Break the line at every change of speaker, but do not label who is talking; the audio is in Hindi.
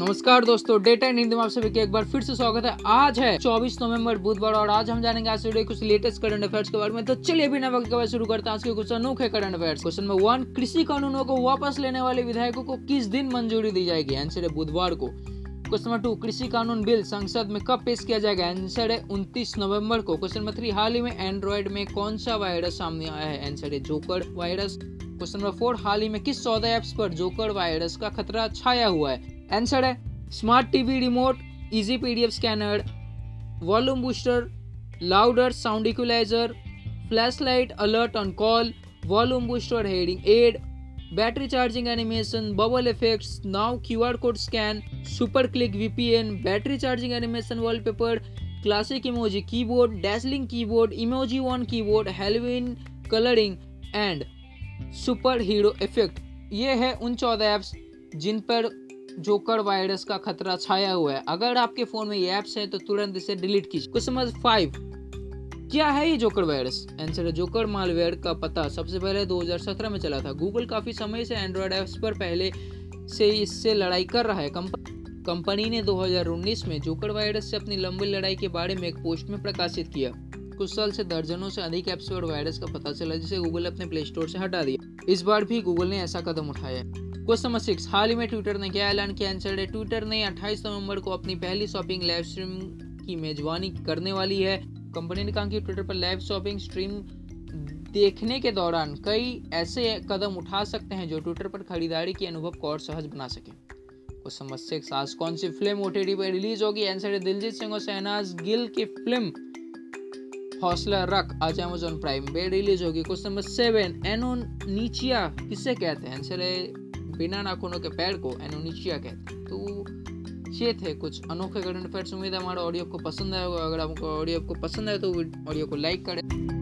नमस्कार दोस्तों डेटा हिंदी में आप सभी का एक बार फिर से स्वागत है। आज है 24 नवंबर, बुधवार और आज हम जानेंगे आज से कुछ लेटेस्ट करंट अफेयर्स के बारे में। तो चलिए बिना वक्त के बाद शुरू करते हैं। आज के कुछ अनोखे current affairs question number one कृषि कानूनों को वापस लेने वाले विधायकों को किस दिन मंजूरी दी जाएगी? आंसर है बुधवार को। क्वेश्चन नंबर टू कृषि कानून बिल संसद में कब पेश किया जाएगा? आंसर है उनतीस नवंबर को। क्वेश्चन नंबर थ्री हाल ही में एंड्रॉइड में कौन सा वायरस सामने आया है? आंसर है joker virus question number four हाल ही में किस चौदह एप्स पर जोकर वायरस का खतरा छाया हुआ है? आंसर है smart TV remote easy PDF scanner volume booster louder sound equaliser flashlight alert on call volume booster hearing aid battery charging animation bubble effects now QR code scan super click VPN battery charging animation wallpaper classic emoji keyboard dazzling keyboard emoji one keyboard Halloween colouring and superhero effect ये है उन चौदह ऐप्स जिन पर जोकर वायरस का खतरा छाया हुआ है। अगर आपके फ़ोन में ये ऐप्स है तो तुरंत इसे डिलीट कीजिए। क्वेश्चन नंबर फाइव क्या है ये जोकर वायरस? आंसर है, जोकर मालवेयर का पता। सबसे पहले 2017 में चला था। गूगल काफ़ी समय से एंड्रॉयड ऐप्स पर पहले से इससे लड़ाई कर रहा है। कंपनी ने 2019 में जोकर वायरस से अपनी लंबी लड़ाई के बारे में एक पोस्ट में प्रकाशित किया। कुछ साल से दर्जनों से अधिक ऐप्स पर वायरस का पता चला, जिसे गूगल अपने प्ले स्टोर से हटा दिया। इस बार भी गूगल ने ऐसा कदम उठाया क्वेश्चन नंबर सिक्स, हाल ही में ट्विटर ने क्या ऐलान किया आंसर है। ट्विटर ने 28 नवंबर को अपनी पहली शॉपिंग लाइव स्ट्रीम की मेजबानी करने वाली है। कंपनी ने कहा कि ट्विटर पर लाइव शॉपिंग स्ट्रीम देखने के दौरान कई ऐसे कदम उठा सकते हैं जो ट्विटर पर खरीदारी के अनुभव को और सहज बना सके। क्वेश्चन नंबर सिक्स, आज कौन सी फ़िल्म ओटीटी पर रिलीज़ होगी? आंसर है दिलजीत सिंह और शहनाज गिल की फ़िल्म हौसला रख, आज अमेजोन प्राइम पे रिलीज़ होगी। क्वेश्चन नंबर सेवन, एनोनीचिया किसे कहते हैं? आंसर है बिना नाखूनों के पैर को एनोनिशिया कहते हैं। तो ये थे कुछ अनोखे करंट अफेयर्स उम्मीद है हमारा ऑडियो आपको पसंद आया होगा। अगर आपको ऑडियो आपको पसंद आए तो ऑडियो को लाइक करें।